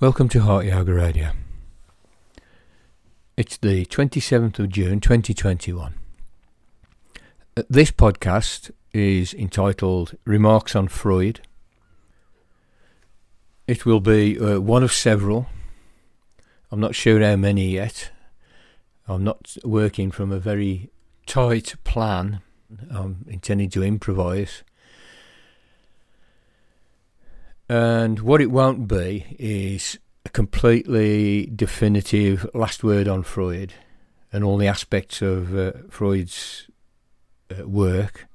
Welcome to Heart Yoga Radio. It's the 27th of June 2021. Uh, This podcast is entitled Remarks on Freud. It will be uh, one of several. I'm not sure how many yet. I'm not working from a very tight plan. I'm intending to improvise. And what it won't be is a completely definitive last word on Freud and all the aspects of uh, Freud's uh, work.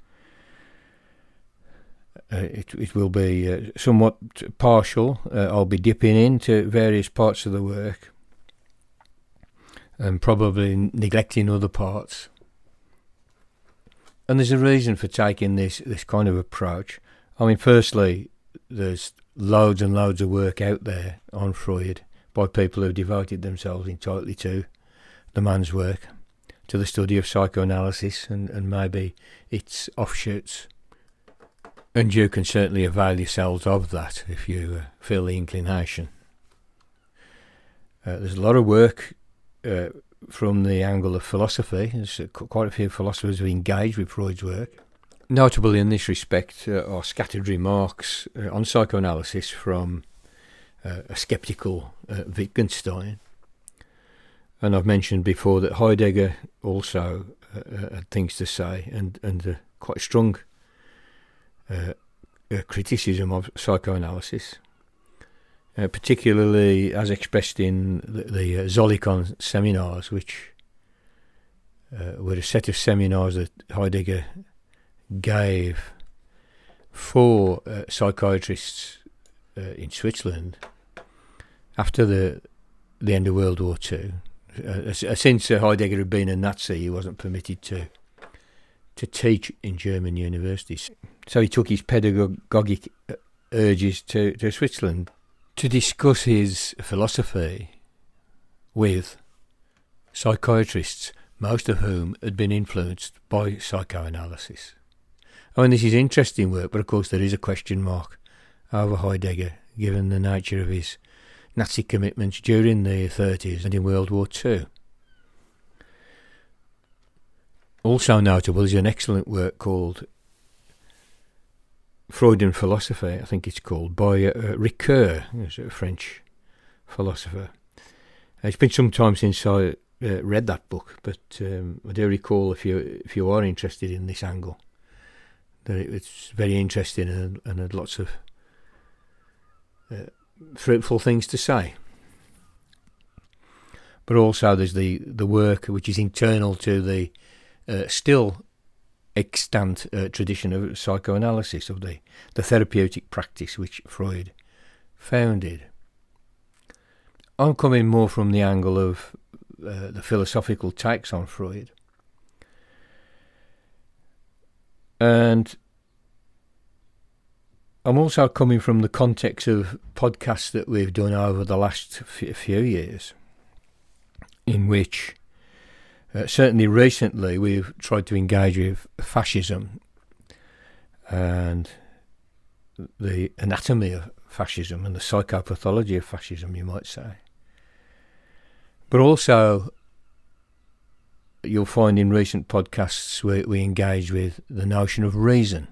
Uh, it, it will be uh, somewhat partial. Uh, I'll be dipping into various parts of the work and probably neglecting other parts. And there's a reason for taking this, this kind of approach. I mean, firstly, there's loads and loads of work out there on Freud by people who devoted themselves entirely to the man's work, to the study of psychoanalysis and, and maybe its offshoots. And you can certainly avail yourselves of that if you uh, feel the inclination. Uh, there's a lot of work uh, from the angle of philosophy. There's uh, quite a few philosophers who engage with Freud's work. Notable in this respect uh, are scattered remarks uh, on psychoanalysis from uh, a sceptical uh, Wittgenstein. And I've mentioned before that Heidegger also uh, uh, had things to say and, and quite strong criticism of psychoanalysis, particularly as expressed in the, the seminars, which were a set of seminars that Heidegger gave for uh, psychiatrists uh, in Switzerland after the the end of World War Two. Uh, s- since uh, Heidegger had been a Nazi, he wasn't permitted to to teach in German universities. So he took his pedagogic uh, urges to, to Switzerland to discuss his philosophy with psychiatrists, most of whom had been influenced by psychoanalysis. I mean, this is interesting work, but of course there is a question mark over Heidegger, given the nature of his Nazi commitments during the 30s and in World War II. Also notable is an excellent work called Freud and Philosophy, I think it's called, by uh, Ricoeur, a French philosopher. It's been some time since I uh, read that book, but um, I do recall if you if you are interested in this angle, that it, it's very interesting and, and had lots of uh, fruitful things to say. But also there's the, the work which is internal to the uh, still extant uh, tradition of psychoanalysis, of the, the therapeutic practice which Freud founded. I'm coming more from the angle of uh, the philosophical takes on Freud. And I'm also coming from the context of podcasts that we've done over the last few years, in which uh, certainly recently we've tried to engage with fascism and the anatomy of fascism and the psychopathology of fascism, you might say. But also, you'll find in recent podcasts we, we engage with the notion of reason.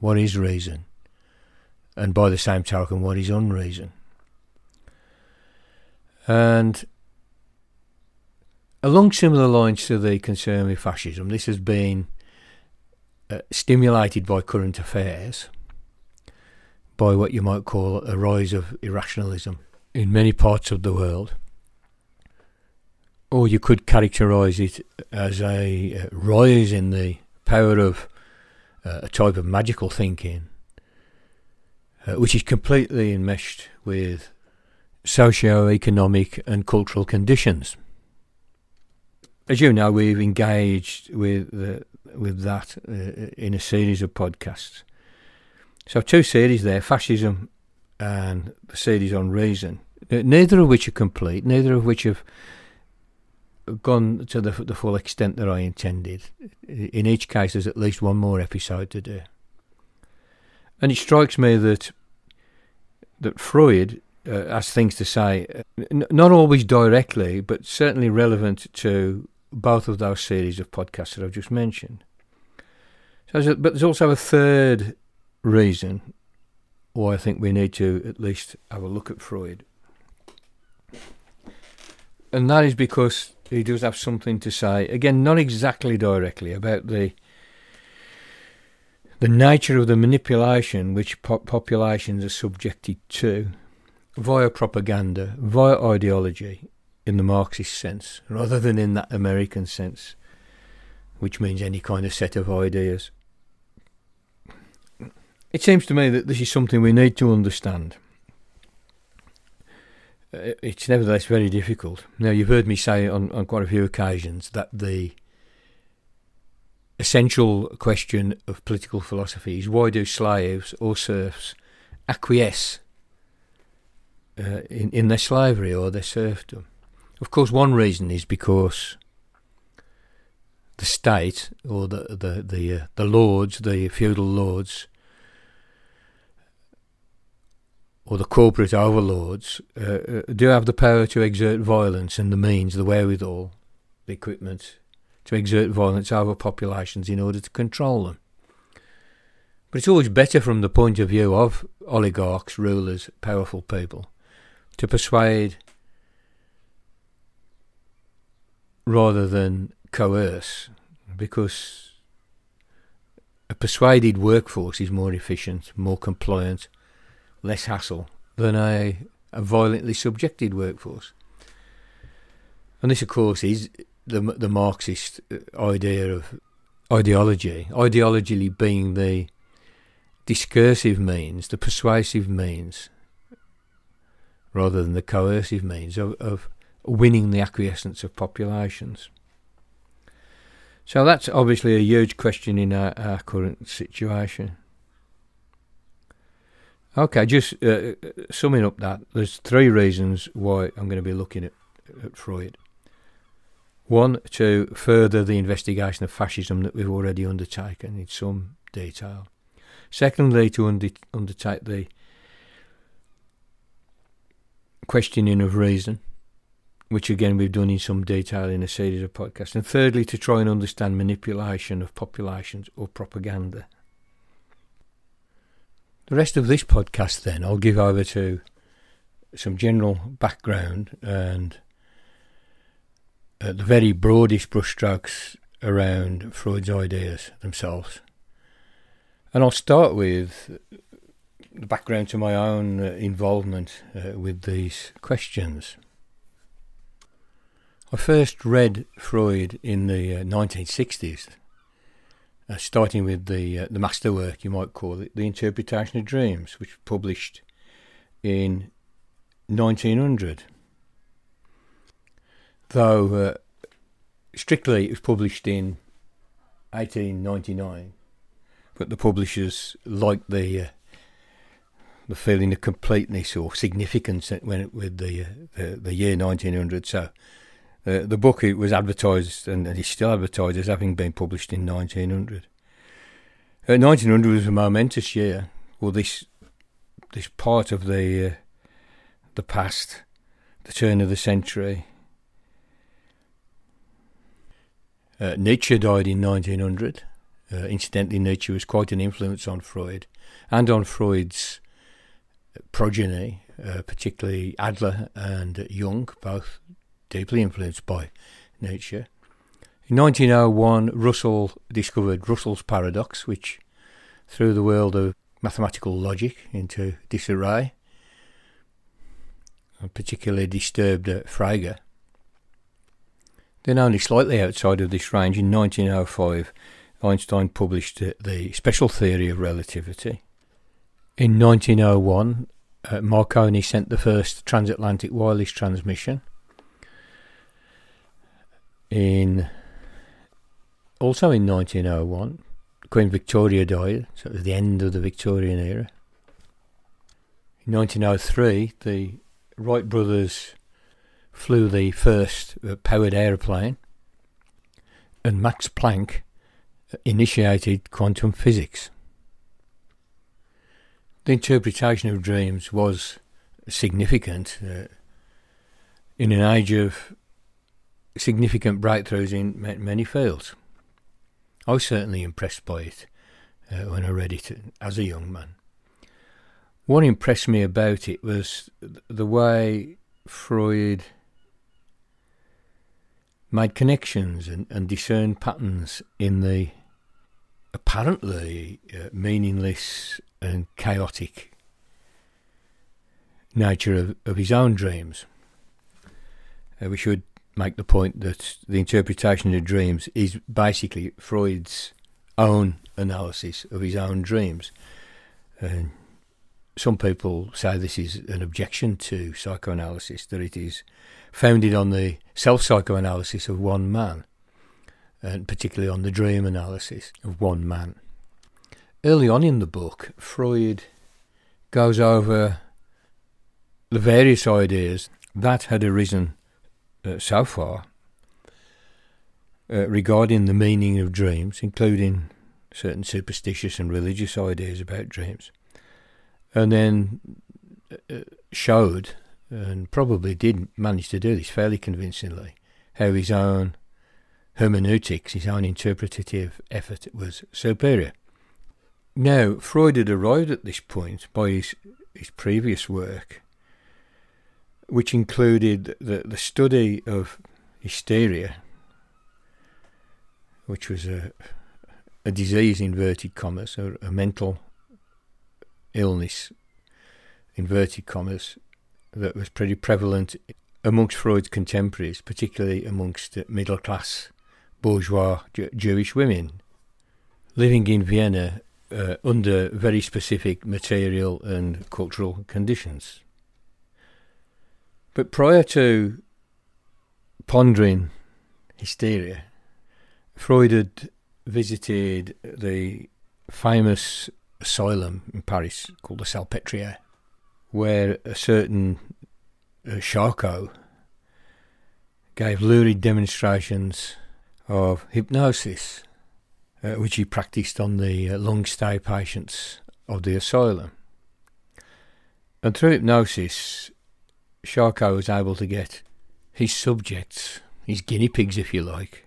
What is reason? And by the same token, what is unreason? And along similar lines to the concern with fascism, this has been uh, stimulated by current affairs, by what you might call a rise of irrationalism in many parts of the world. Or you could characterise it as a uh, rise in the power of uh, a type of magical thinking, uh, which is completely enmeshed with socio-economic and cultural conditions. As you know, we've engaged with the, with that uh, in a series of podcasts. So two series there, fascism and the series on reason. Uh, Neither of which are complete. Neither of which have gone to the the full extent that I intended. In each case, there's at least one more episode to do. And it strikes me that that Freud uh, has things to say, n- not always directly, but certainly relevant to both of those series of podcasts that I've just mentioned. So, there's a, but there's also a third reason why I think we need to at least have a look at Freud. And that is because he does have something to say, again, not exactly directly, about the the nature of the manipulation which po- populations are subjected to via propaganda, via ideology, in the Marxist sense, rather than in that American sense, which means any kind of set of ideas. It seems to me that this is something we need to understand. Uh, it's nevertheless very difficult. Now, you've heard me say on, on quite a few occasions that the essential question of political philosophy is why do slaves or serfs acquiesce uh, in, in their slavery or their serfdom? Of course, one reason is because the state or the the the, uh, the lords, the feudal lords, or the corporate overlords uh, uh, do have the power to exert violence and the means, the wherewithal, the equipment to exert violence over populations in order to control them. But it's always better from the point of view of oligarchs, rulers, powerful people, to persuade rather than coerce, because a persuaded workforce is more efficient, more compliant, less hassle than a, a violently subjected workforce. And this, of course, is the the Marxist uh, idea of ideology. Ideology being the discursive means, the persuasive means, rather than the coercive means of, of winning the acquiescence of populations. So that's obviously a huge question in our, our current situation. Okay, just uh, summing up that, there's three reasons why I'm going to be looking at, at Freud. One, to further the investigation of fascism that we've already undertaken in some detail. Secondly, to under, undertake the questioning of reason which again we've done in some detail in a series of podcasts. And thirdly, to try and understand manipulation of populations or propaganda. The rest of this podcast, then, I'll give over to some general background and uh, the very broadest brushstrokes around Freud's ideas themselves. And I'll start with the background to my own uh, involvement uh, with these questions. I first read Freud in the uh, 1960s, uh, starting with the uh, the masterwork, you might call it, The Interpretation of Dreams, which was published in 1900. Though uh, strictly it was published in 1899, but the publishers liked the uh, the feeling of completeness or significance when it, with the, uh, the the year 1900. So uh, the book it was advertised and it's still advertised as having been published in 1900. Uh, 1900 was a momentous year. Well, this this part of the uh, the past, the turn of the century. Uh, Nietzsche died in 1900. Uh, incidentally, Nietzsche was quite an influence on Freud and on Freud's progeny, particularly Adler and Jung, both deeply influenced by Nietzsche. In 1901, Russell discovered Russell's paradox, which threw the world of mathematical logic into disarray, and particularly disturbed uh, Frege. Then, only slightly outside of this range, in 1905, Einstein published uh, the special theory of relativity. In 1901, uh, Marconi sent the first transatlantic wireless transmission in also in 1901, Queen Victoria died, so it was the end of the Victorian era. In 1903, the Wright brothers flew the first powered aeroplane, and Max Planck initiated quantum physics. The interpretation of dreams was significant uh, in an age of significant breakthroughs in many fields. I was certainly impressed by it uh, when I read it as a young man. What impressed me about it was the way Freud made connections and, and discerned patterns in the apparently uh, meaningless and chaotic nature of, of his own dreams. Uh, we should make the point that the interpretation of dreams is basically Freud's own analysis of his own dreams. And some people say this is an objection to psychoanalysis, that it is founded on the self psychoanalysis of one man, and particularly on the dream analysis of one man. Early on in the book, Freud goes over the various ideas that had arisen uh, so far uh, regarding the meaning of dreams, including certain superstitious and religious ideas about dreams, and then uh, showed, and probably did manage to do this fairly convincingly, how his own hermeneutics, his own interpretative effort was superior. Now, Freud had arrived at this point by his, his previous work which included the, the study of hysteria, which was a, a disease, inverted commas, or a mental illness, inverted commas, that was pretty prevalent amongst Freud's contemporaries, particularly amongst middle class bourgeois Jewish women living in Vienna uh, under very specific material and cultural conditions. But prior to pondering hysteria, Freud had visited the famous asylum in Paris called the Salpêtrière, where a certain uh, Charcot gave lurid demonstrations of hypnosis, uh, which he practiced on the uh, long stay patients of the asylum. And through hypnosis, Charcot was able to get his subjects, his guinea pigs, if you like,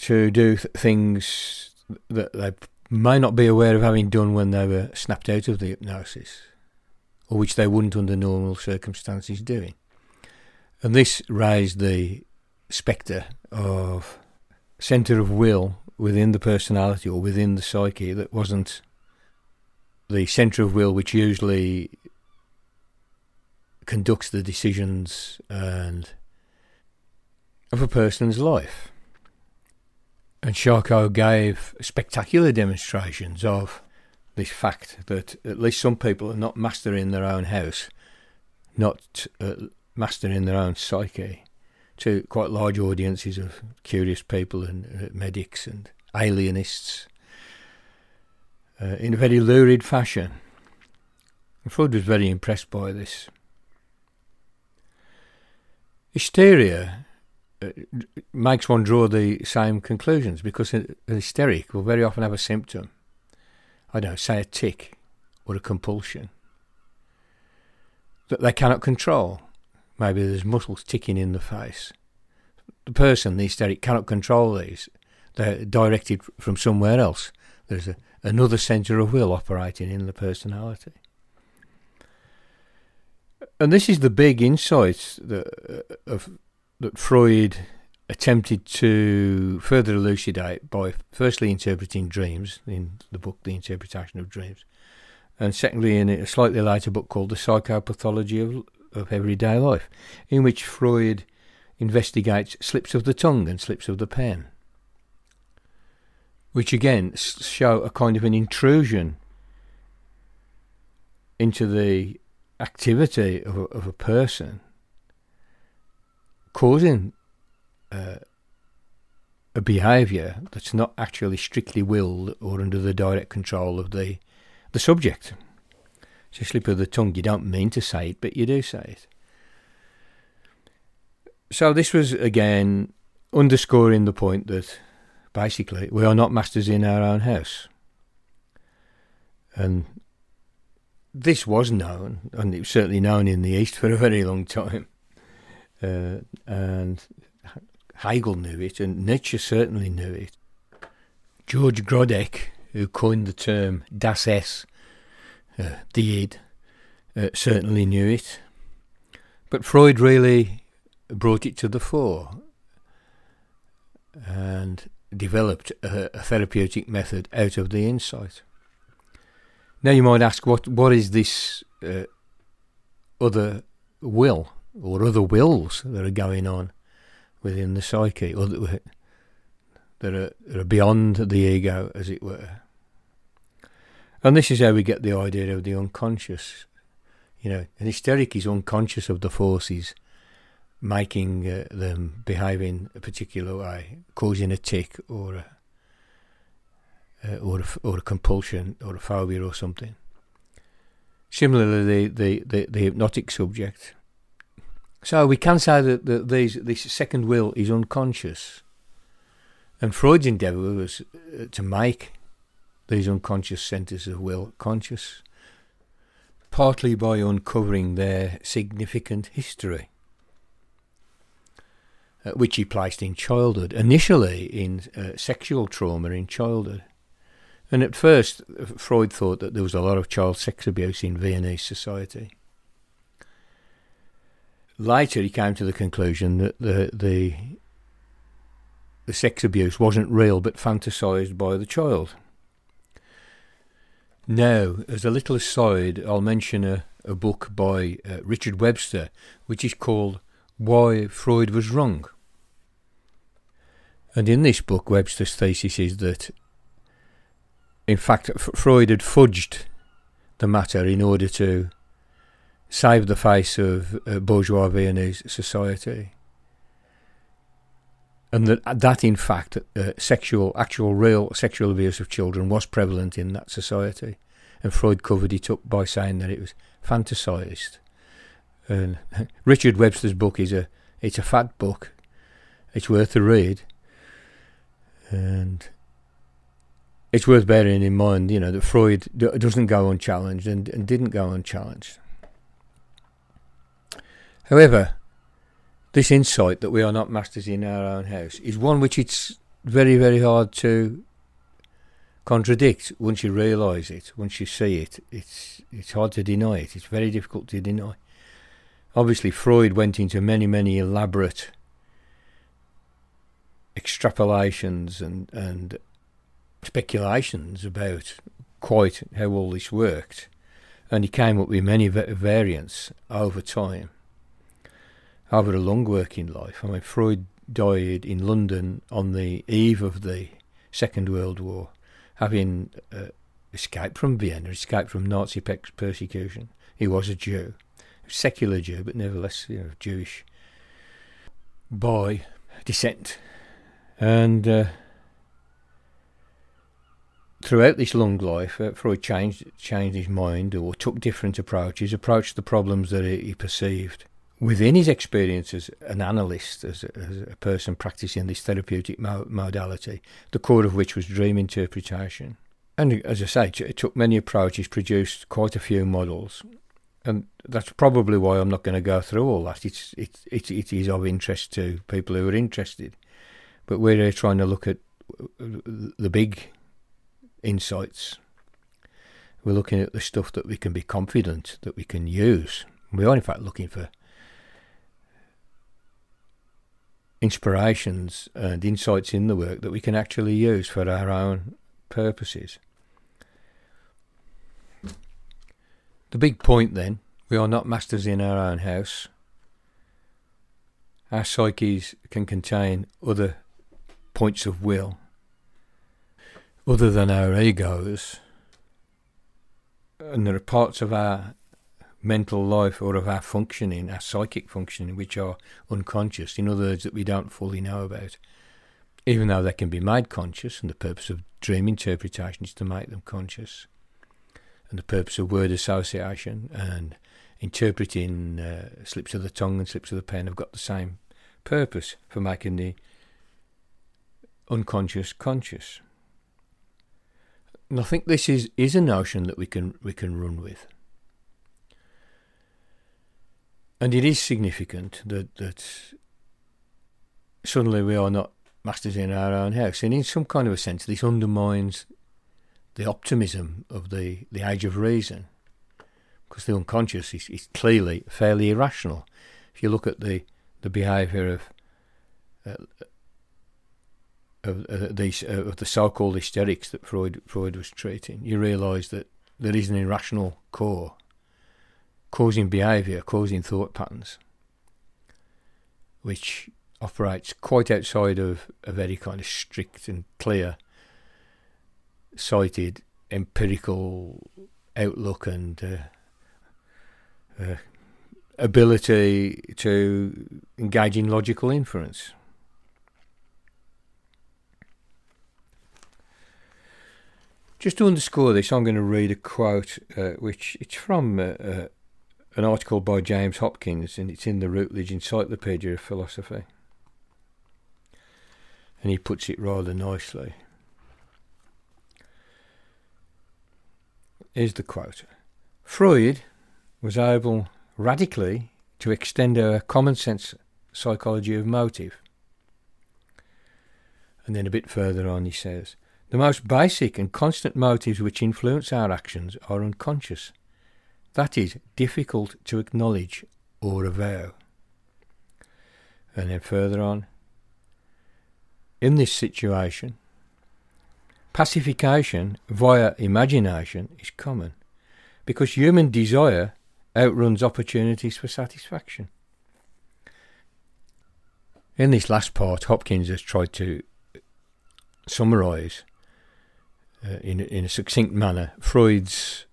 to do th- things that they may not be aware of having done when they were snapped out of the hypnosis, or which they wouldn't under normal circumstances doing. And this raised the spectre of centre of will within the personality or within the psyche that wasn't the centre of will which usually conducts the decisions and of a person's life. And Charcot gave spectacular demonstrations of this fact that at least some people are not mastering their own house, not uh, mastering their own psyche, to quite large audiences of curious people and uh, medics and alienists uh, in a very lurid fashion. And Freud was very impressed by this. Hysteria uh, makes one draw the same conclusions because a, hysteric will very often have a symptom. I don't know, say a tic or a compulsion that they cannot control. Maybe there's muscles ticking in the face. The person, the hysteric, cannot control these. They're directed from somewhere else. There's a, another centre of will operating in the personality. And this is the big insight that, uh, of, that Freud attempted to further elucidate by firstly interpreting dreams in the book The Interpretation of Dreams, and secondly in a slightly later book called The Psychopathology of, of Everyday Life, in which Freud investigates slips of the tongue and slips of the pen, which again show a kind of an intrusion into the activity of a, of a person causing uh, a behaviour that's not actually strictly willed or under the direct control of the the subject. It's a slip of the tongue. You don't mean to say it, but you do say it. So this was again underscoring the point that basically we are not masters in our own house, and this was known, and it was certainly known in the East for a very long time. Uh, and Hegel knew it, and Nietzsche certainly knew it. George Groddeck, who coined the term Das Es, uh, the id, uh, certainly knew it. But Freud really brought it to the fore and developed a, a therapeutic method out of the insight. Now you might ask, what what is this uh, other will or other wills that are going on within the psyche, or that, that are, that are beyond the ego, as it were? And this is how we get the idea of the unconscious. You know, an hysteric is unconscious of the forces making uh, them behave in a particular way, causing a tick or a, uh, or a, or a compulsion or a phobia or something. Similarly, the, the, the, the hypnotic subject. So we can say that, that these, this second will is unconscious. And Freud's endeavour was uh, to make these unconscious centres of will conscious, partly by uncovering their significant history, uh, which he placed in childhood, initially in uh, sexual trauma in childhood. And at first, Freud thought that there was a lot of child sex abuse in Viennese society. Later, he came to the conclusion that the the the sex abuse wasn't real but fantasized by the child. Now, as a little aside, I'll mention a, a book by uh, Richard Webster, which is called Why Freud Was Wrong. And in this book, Webster's thesis is that in fact, F- Freud had fudged the matter in order to save the face of uh, bourgeois Viennese society. And that, that in fact, uh, sexual, actual, real sexual abuse of children was prevalent in that society. And Freud covered it up by saying that it was fantasized. And Richard Webster's book is a, it's a fat book. It's worth a read. And it's worth bearing in mind, you know, that Freud doesn't go unchallenged and, and didn't go unchallenged. However, this insight that we are not masters in our own house is one which it's very, very hard to contradict once you realise it, once you see it. It's it's hard to deny it. It's very difficult to deny. Obviously, Freud went into many, many elaborate extrapolations and and speculations about quite how all this worked, and he came up with many variants over time, over a long working life. I mean, Freud died in London on the eve of the Second World War, having uh, escaped from Vienna, escaped from Nazi persecution. He was a Jew, a secular Jew, but nevertheless, you know, Jewish by descent, and. Uh, throughout this long life, uh, Freud changed changed his mind or took different approaches, approached the problems that he, he perceived within his experience as an analyst, as a, as a person practicing this therapeutic mo- modality, the core of which was dream interpretation. And as I say, it took many approaches, produced quite a few models, and that's probably why I'm not going to go through all that. It's it, it, it is of interest to people who are interested, but we're trying to look at the big insights. We're looking at the stuff that we can be confident that we can use. We are, in fact, looking for inspirations and insights in the work that we can actually use for our own purposes. The big point then we are not masters in our own house. Our psyches can contain other points of will other than our egos. And there are parts of our mental life or of our functioning, our psychic functioning, which are unconscious, in other words, that we don't fully know about. Even though they can be made conscious, and the purpose of dream interpretation is to make them conscious. And the purpose of word association and interpreting uh, slips of the tongue and slips of the pen have got the same purpose for making the unconscious conscious. And I think this is, is a notion that we can we can run with. And it is significant that that suddenly we are not masters in our own house. And in some kind of a sense this undermines the optimism of the, the age of reason. Because the unconscious is, is clearly fairly irrational. If you look at the, the behaviour of uh, of uh, these uh, of the so-called hysterics that Freud Freud was treating, you realise that there is an irrational core causing behaviour, causing thought patterns, which operates quite outside of a very kind of strict and clear sighted empirical outlook and uh, uh, ability to engage in logical inference. Just to underscore this, I'm going to read a quote, uh, which it's from uh, uh, an article by James Hopkins, and it's in the Routledge Encyclopedia of Philosophy. And he puts it rather nicely. Here's the quote Freud was able radically to extend our common sense psychology of motive. And then a bit further on, he says, the most basic and constant motives which influence our actions are unconscious. That is difficult to acknowledge or avow. And then further on, in this situation, pacification via imagination is common because human desire outruns opportunities for satisfaction. In this last part, Hopkins has tried to summarise uh, in, in a succinct manner Freud's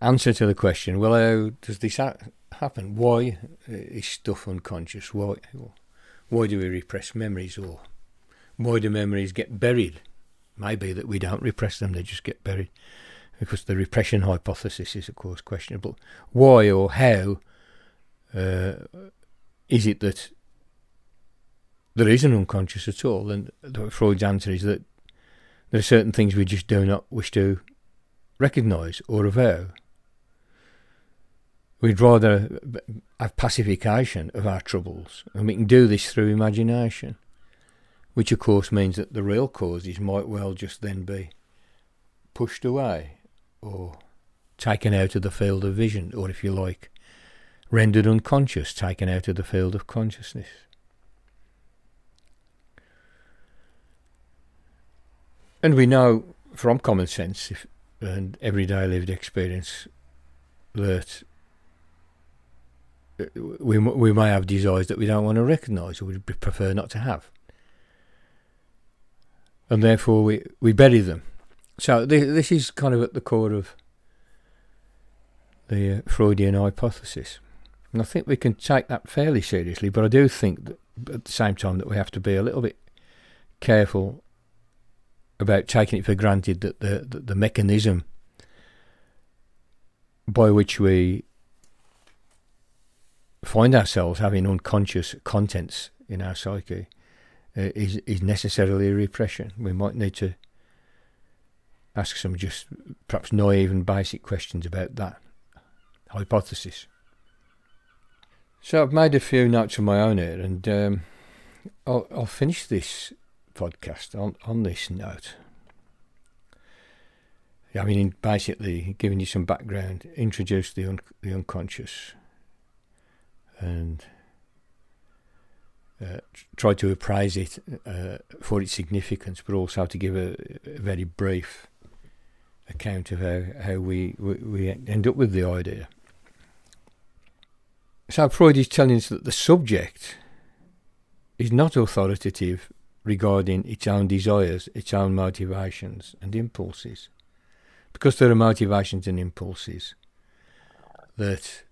answer to the question well, how does this ha- happen? Why is stuff unconscious? Why, why do we repress memories? Or why do memories get buried? Maybe that we don't repress them, they just get buried. Because the repression hypothesis is, of course, questionable. Why or how uh, is it that there is an unconscious at all? And Freud's answer is that there are certain things we just do not wish to recognise or avow. We'd rather have pacification of our troubles, and we can do this through imagination, which of course means that the real causes might well just then be pushed away or taken out of the field of vision, or if you like, rendered unconscious, taken out of the field of consciousness. And we know from common sense if, and everyday lived experience that uh, we we may have desires that we don't want to recognise or we prefer not to have, and therefore we, we bury them. So th- this is kind of at the core of the uh, Freudian hypothesis, and I think we can take that fairly seriously. But I do think that at the same time that we have to be a little bit careful about taking it for granted that the, the, the mechanism by which we find ourselves having unconscious contents in our psyche uh, is is necessarily repression. We might need to ask some just perhaps naive and basic questions about that hypothesis. So I've made a few notes of my own here, and um, I'll, I'll finish this podcast on, on this note. I mean, basically, giving you some background, introduce the un- the unconscious, and uh, try to appraise it uh, for its significance, but also to give a, a, very brief account of how, how we, we, we end up with the idea. So Freud is telling us that the subject is not authoritative regarding its own desires, its own motivations and impulses. Because there are motivations and impulses that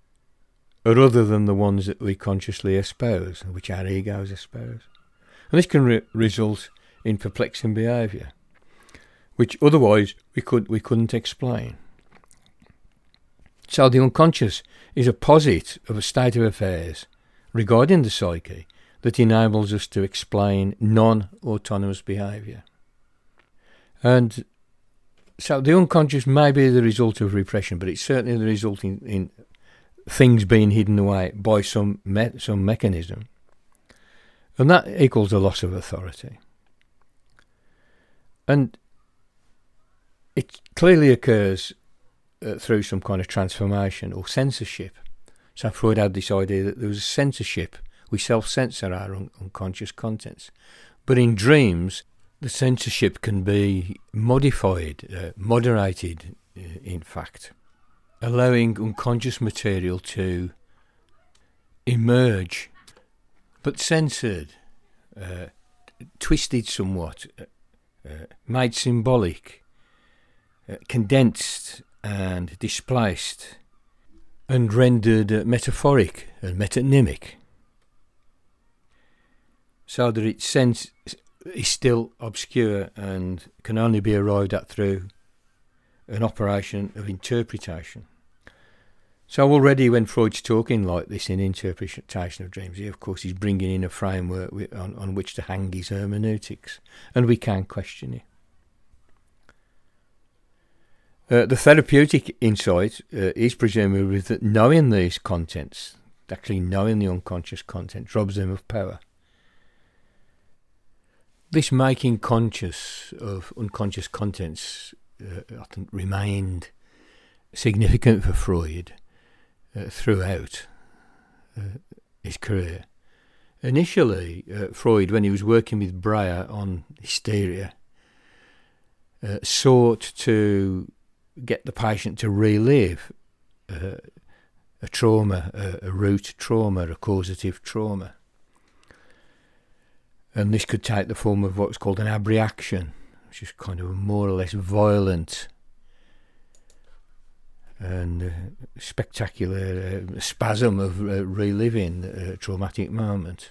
are other than the ones that we consciously espouse, which our egos espouse. And this can re- result in perplexing behaviour, which otherwise we, could, we couldn't explain. So the unconscious is a posit of a state of affairs regarding the psyche that enables us to explain non autonomous behaviour. And so the unconscious may be the result of repression, but it's certainly the result in, in things being hidden away by some me- some mechanism, and that equals a loss of authority. And it clearly occurs uh, through some kind of transformation or censorship. So Freud had this idea that there was a censorship. We self-censor our un- unconscious contents, but in dreams, the censorship can be modified, uh, moderated, uh, in fact, allowing unconscious material to emerge, but censored, uh, twisted somewhat, uh, uh, made symbolic, uh, condensed and displaced, and rendered metaphoric and metonymic so that its sense is still obscure and can only be arrived at through an operation of interpretation. So already when Freud's talking like this in interpretation of dreams, he of course is bringing in a framework on, on which to hang his hermeneutics, and we can question it. Uh, the therapeutic insight uh, is presumably that knowing these contents, actually knowing the unconscious content, robs them of power. This making conscious of unconscious contents, uh, I think, remained significant for Freud uh, throughout uh, his career. Initially, uh, Freud, when he was working with Breuer on hysteria, uh, sought to get the patient to relive uh, a trauma, a, a root trauma, a causative trauma and this could take the form of what's called an abreaction, which is kind of a more or less violent and uh, spectacular uh, spasm of uh, reliving a traumatic moment.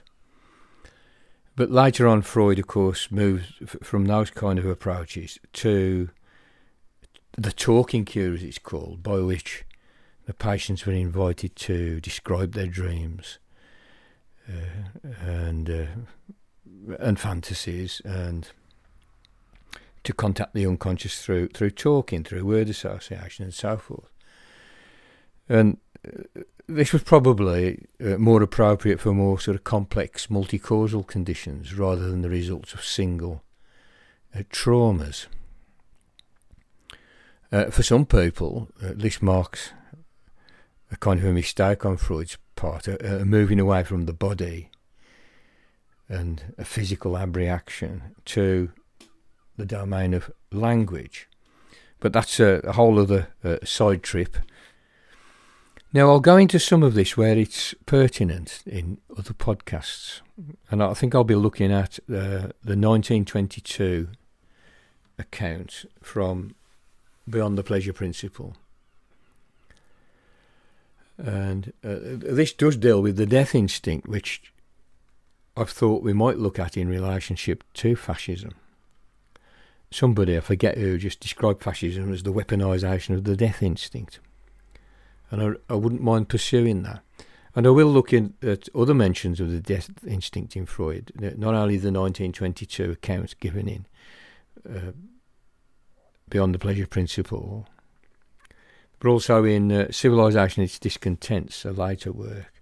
But later on, Freud, of course, moves f- from those kind of approaches to the talking cure, as it's called, by which the patients were invited to describe their dreams uh, and uh, and fantasies and to contact the unconscious through through talking, through word association, and so forth. And uh, this was probably uh, more appropriate for more sort of complex multi-causal conditions rather than the results of single uh, traumas. Uh, for some people, uh, this marks a kind of a mistake on Freud's part, a, moving away from the body and a physical abreaction to the domain of language. But that's a, a whole other uh, side trip. Now, I'll go into some of this where it's pertinent in other podcasts. And I think I'll be looking at uh, the 1922 account from Beyond the Pleasure Principle. And uh, this does deal with the death instinct, which I've thought we might look at in relationship to fascism. Somebody, I forget who, just described fascism as the weaponisation of the death instinct. And I, I wouldn't mind pursuing that. And I will look in, at other mentions of the death instinct in Freud, not only the 1922 accounts given in uh, Beyond the Pleasure Principle, but also in uh, Civilization Its Discontents, a later work,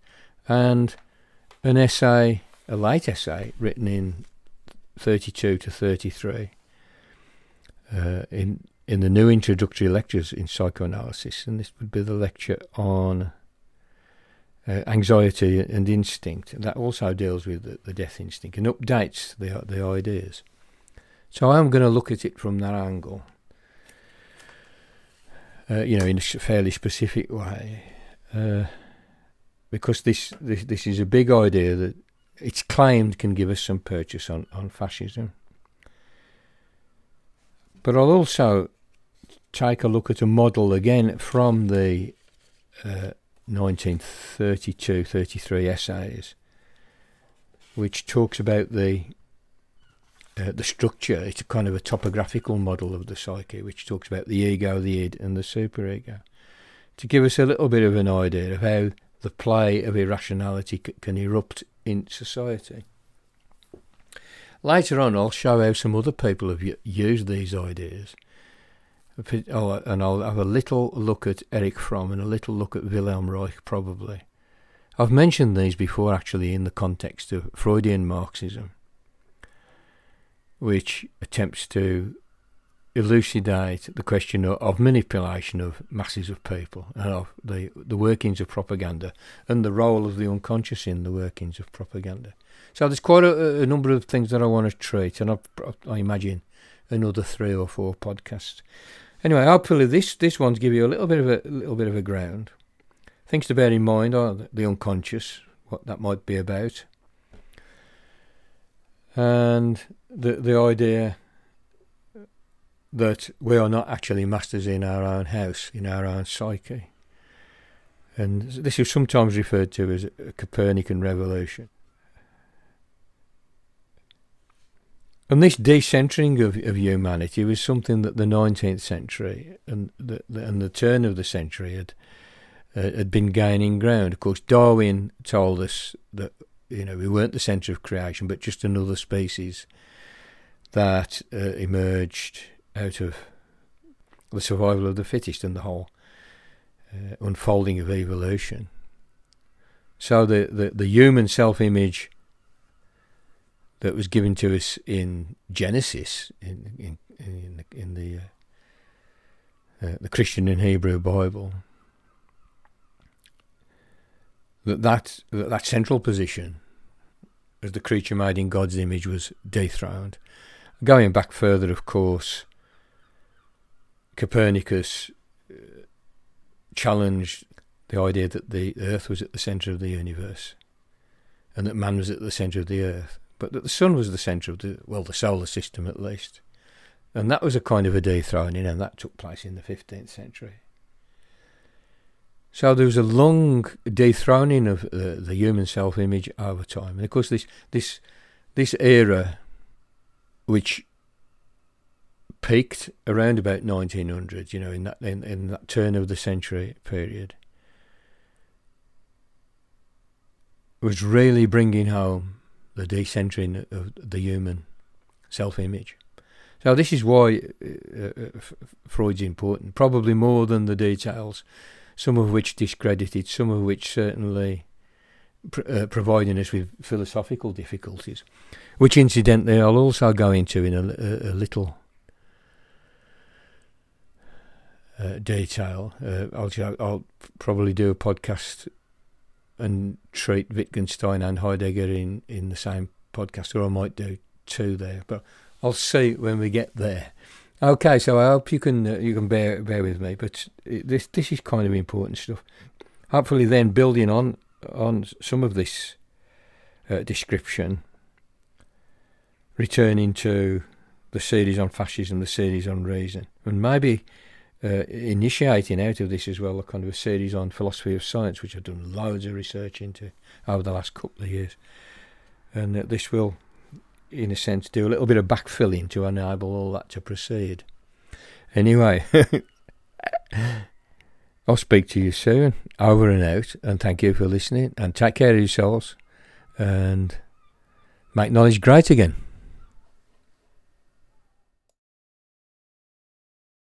and an essay a late essay written in 32 to 33 uh, in in the new introductory lectures in psychoanalysis, and this would be the lecture on uh, anxiety and instinct. And that also deals with the, the, death instinct and updates the the ideas. So I'm going to look at it from that angle, uh, you know, in a fairly specific way, uh, because this, this this is a big idea that it's claimed can give us some purchase on, on fascism. But I'll also take a look at a model again from the uh, 1932 33 essays, which talks about the uh, the structure. It's a kind of a topographical model of the psyche, which talks about the ego, the id, and the superego, to give us a little bit of an idea of how the play of irrationality c- can erupt in society. Later on, I'll show how some other people have used these ideas Oh, and I'll have a little look at Erich Fromm and a little look at Wilhelm Reich, probably. I've mentioned these before, actually, in the context of Freudian Marxism, which attempts to elucidate the question of, manipulation of masses of people and of the, the workings of propaganda and the role of the unconscious in the workings of propaganda. So there's quite a, a number of things that I want to treat, and I, I imagine another three or four podcasts. Anyway, hopefully this this one's give you a little bit of a, a little bit of a ground. Things to bear in mind are the unconscious, what that might be about, and the the idea that we are not actually masters in our own house, in our own psyche. And this is sometimes referred to as a Copernican revolution. And this decentering of, of humanity was something that the 19th century and the, and the turn of the century had uh, had been gaining ground. Of course, Darwin told us that you know we weren't the centre of creation, but just another species that uh, emerged out of the survival of the fittest and the whole uh, unfolding of evolution. So the, the, the human self image that was given to us in Genesis, in in in the, in the, uh, uh, the Christian and Hebrew Bible, that that that central position as the creature made in God's image was dethroned. Going back further, of course, Copernicus uh, challenged the idea that the Earth was at the centre of the universe, and that man was at the centre of the Earth, but that the Sun was the centre of the well, the solar system at least, and that was a kind of a dethroning, and that took place in the fifteenth century. So there was a long dethroning of uh, the human self-image over time, and of course this this this era, which peaked around about 1900, you know, in that in, in that turn of the century period, was really bringing home the decentering of the human self-image. So this is why uh, uh, Freud's important, probably more than the details, some of which discredited, some of which certainly pr- uh, providing us with philosophical difficulties, which incidentally I'll also go into in a, a, a little uh, detail. Uh, I'll, I'll probably do a podcast and treat Wittgenstein and Heidegger in, in the same podcast, or I might do two there. But I'll see when we get there. Okay, so I hope you can uh, you can bear bear with me, but this this is kind of important stuff. Hopefully, then building on on some of this uh, description, returning to the series on fascism, the series on reason, and maybe uh, initiating out of this as well a kind of a series on philosophy of science, which I've done loads of research into over the last couple of years. And this will, in a sense, do a little bit of backfilling to enable all that to proceed. Anyway, I'll speak to you soon. Over and out. And thank you for listening. And take care of yourselves. And make knowledge great again.